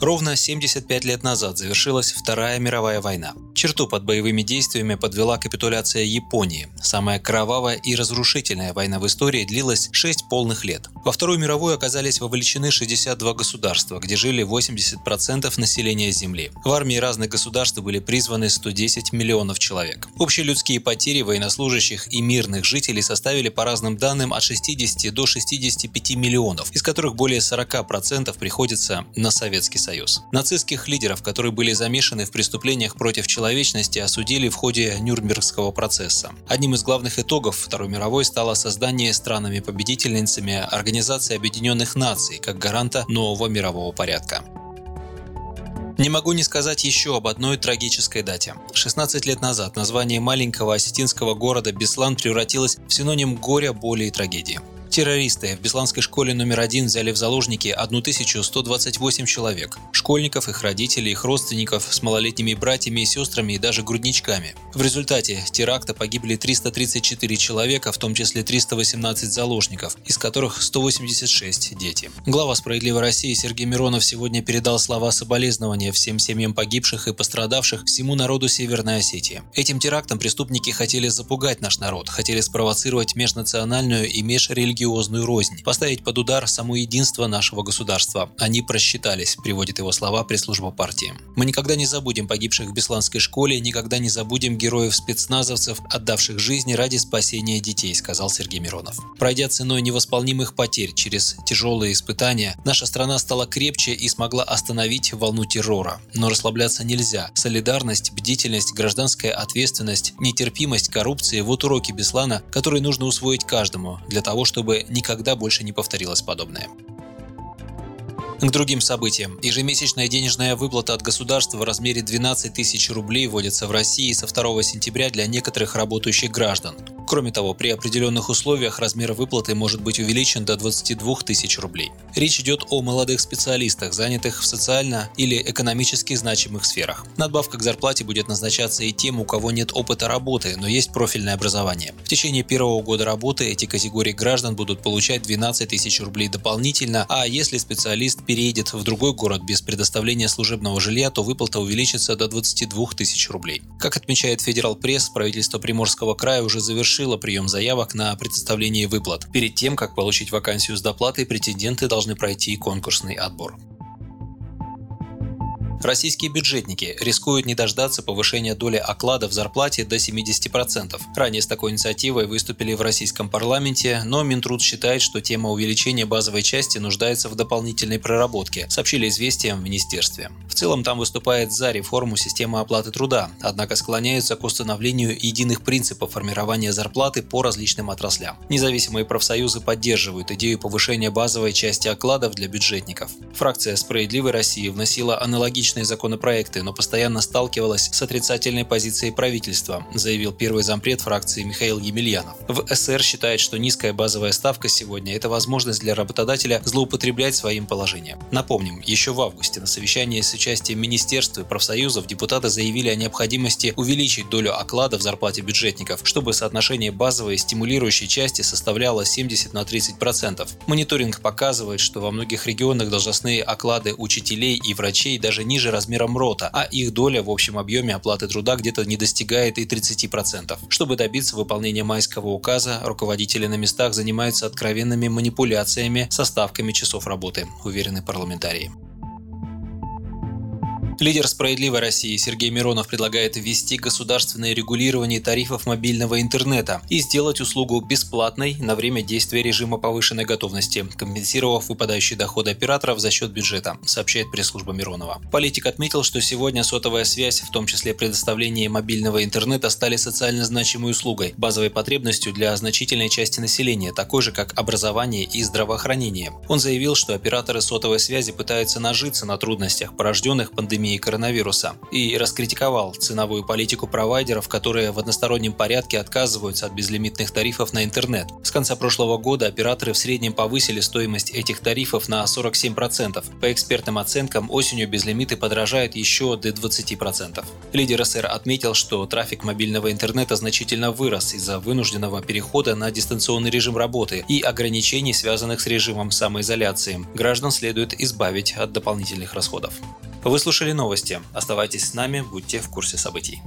Ровно 75 лет назад завершилась Вторая мировая война. Черту под боевыми действиями подвела капитуляция Японии. Самая кровавая и разрушительная война в истории длилась 6 полных лет. Во Вторую мировую оказались вовлечены 62 государства, где жили 80% населения Земли. В армии разных государств были призваны 110 миллионов человек. Общие людские потери военнослужащих и мирных жителей составили по разным данным от 60 до 65 миллионов, из которых более 40% приходится на Советский Союз. Союз. Нацистских лидеров, которые были замешаны в преступлениях против человечности, осудили в ходе Нюрнбергского процесса. Одним из главных итогов Второй мировой стало создание странами-победительницами Организации Объединенных Наций как гаранта нового мирового порядка. Не могу не сказать еще об одной трагической дате. 16 лет назад название маленького осетинского города Беслан превратилось в синоним горя, боли и трагедии. Террористы в Бесланской школе номер один взяли в заложники 1128 человек – школьников, их родителей, их родственников с малолетними братьями и сестрами и даже грудничками. В результате теракта погибли 334 человека, в том числе 318 заложников, из которых 186 – дети. Глава «Справедливой России» Сергей Миронов сегодня передал слова соболезнования всем семьям погибших и пострадавших всему народу Северной Осетии. Этим терактом преступники хотели запугать наш народ, хотели спровоцировать межнациональную и межрелигиозную религиозную рознь, поставить под удар само единство нашего государства. Они просчитались, приводит его слова пресс-служба партии. Мы никогда не забудем погибших в Бесланской школе, никогда не забудем героев спецназовцев, отдавших жизни ради спасения детей, сказал Сергей Миронов. Пройдя ценой невосполнимых потерь через тяжелые испытания, наша страна стала крепче и смогла остановить волну террора. Но расслабляться нельзя. Солидарность, бдительность, гражданская ответственность, нетерпимость коррупции – вот уроки Беслана, которые нужно усвоить каждому для того, чтобы чтобы никогда больше не повторилось подобное. К другим событиям. Ежемесячная денежная выплата от государства в размере 12 тысяч рублей вводится в России со 2 сентября для некоторых работающих граждан. Кроме того, при определенных условиях размер выплаты может быть увеличен до 22 тысяч рублей. Речь идет о молодых специалистах, занятых в социально или экономически значимых сферах. Надбавка к зарплате будет назначаться и тем, у кого нет опыта работы, но есть профильное образование. В течение первого года работы эти категории граждан будут получать 12 тысяч рублей дополнительно, а если специалист переедет в другой город без предоставления служебного жилья, то выплата увеличится до 22 тысяч рублей. Как отмечает Федерал Пресс, правительство Приморского края уже завершило завершила прием заявок на предоставление выплат. Перед тем, как получить вакансию с доплатой, претенденты должны пройти конкурсный отбор. Российские бюджетники рискуют не дождаться повышения доли оклада в зарплате до 70%. Ранее с такой инициативой выступили в российском парламенте, но Минтруд считает, что тема увеличения базовой части нуждается в дополнительной проработке, сообщили известиям в министерстве. Целом там выступает за реформу системы оплаты труда, однако склоняются к установлению единых принципов формирования зарплаты по различным отраслям. Независимые профсоюзы поддерживают идею повышения базовой части окладов для бюджетников. Фракция «Справедливой России» вносила аналогичные законопроекты, но постоянно сталкивалась с отрицательной позицией правительства, заявил первый зампред фракции Михаил Емельянов. В СР считает, что низкая базовая ставка сегодня – это возможность для работодателя злоупотреблять своим положением. Напомним, еще в августе на совещании с участием министерств и профсоюзов депутаты заявили о необходимости увеличить долю оклада в зарплате бюджетников, чтобы соотношение базовой и стимулирующей части составляло 70 на 30%. Мониторинг показывает, что во многих регионах должностные оклады учителей и врачей даже ниже ниже размером рота, а их доля в общем объеме оплаты труда где-то не достигает и 30%. Чтобы добиться выполнения майского указа, руководители на местах занимаются откровенными манипуляциями со ставками часов работы, уверены парламентарии. Лидер «Справедливой России» Сергей Миронов предлагает ввести государственное регулирование тарифов мобильного интернета и сделать услугу бесплатной на время действия режима повышенной готовности, компенсировав выпадающие доходы операторов за счет бюджета, сообщает пресс-служба Миронова. Политик отметил, что сегодня сотовая связь, в том числе предоставление мобильного интернета, стали социально значимой услугой, базовой потребностью для значительной части населения, такой же, как образование и здравоохранение. Он заявил, что операторы сотовой связи пытаются нажиться на трудностях, порожденных пандемией пандемии коронавируса и раскритиковал ценовую политику провайдеров, которые в одностороннем порядке отказываются от безлимитных тарифов на интернет. С конца прошлого года операторы в среднем повысили стоимость этих тарифов на 47%. По экспертным оценкам, осенью безлимиты подражают еще до 20%. Лидер СР отметил, что трафик мобильного интернета значительно вырос из-за вынужденного перехода на дистанционный режим работы и ограничений, связанных с режимом самоизоляции. Граждан следует избавить от дополнительных расходов. Вы слушали новости. Оставайтесь с нами, будьте в курсе событий.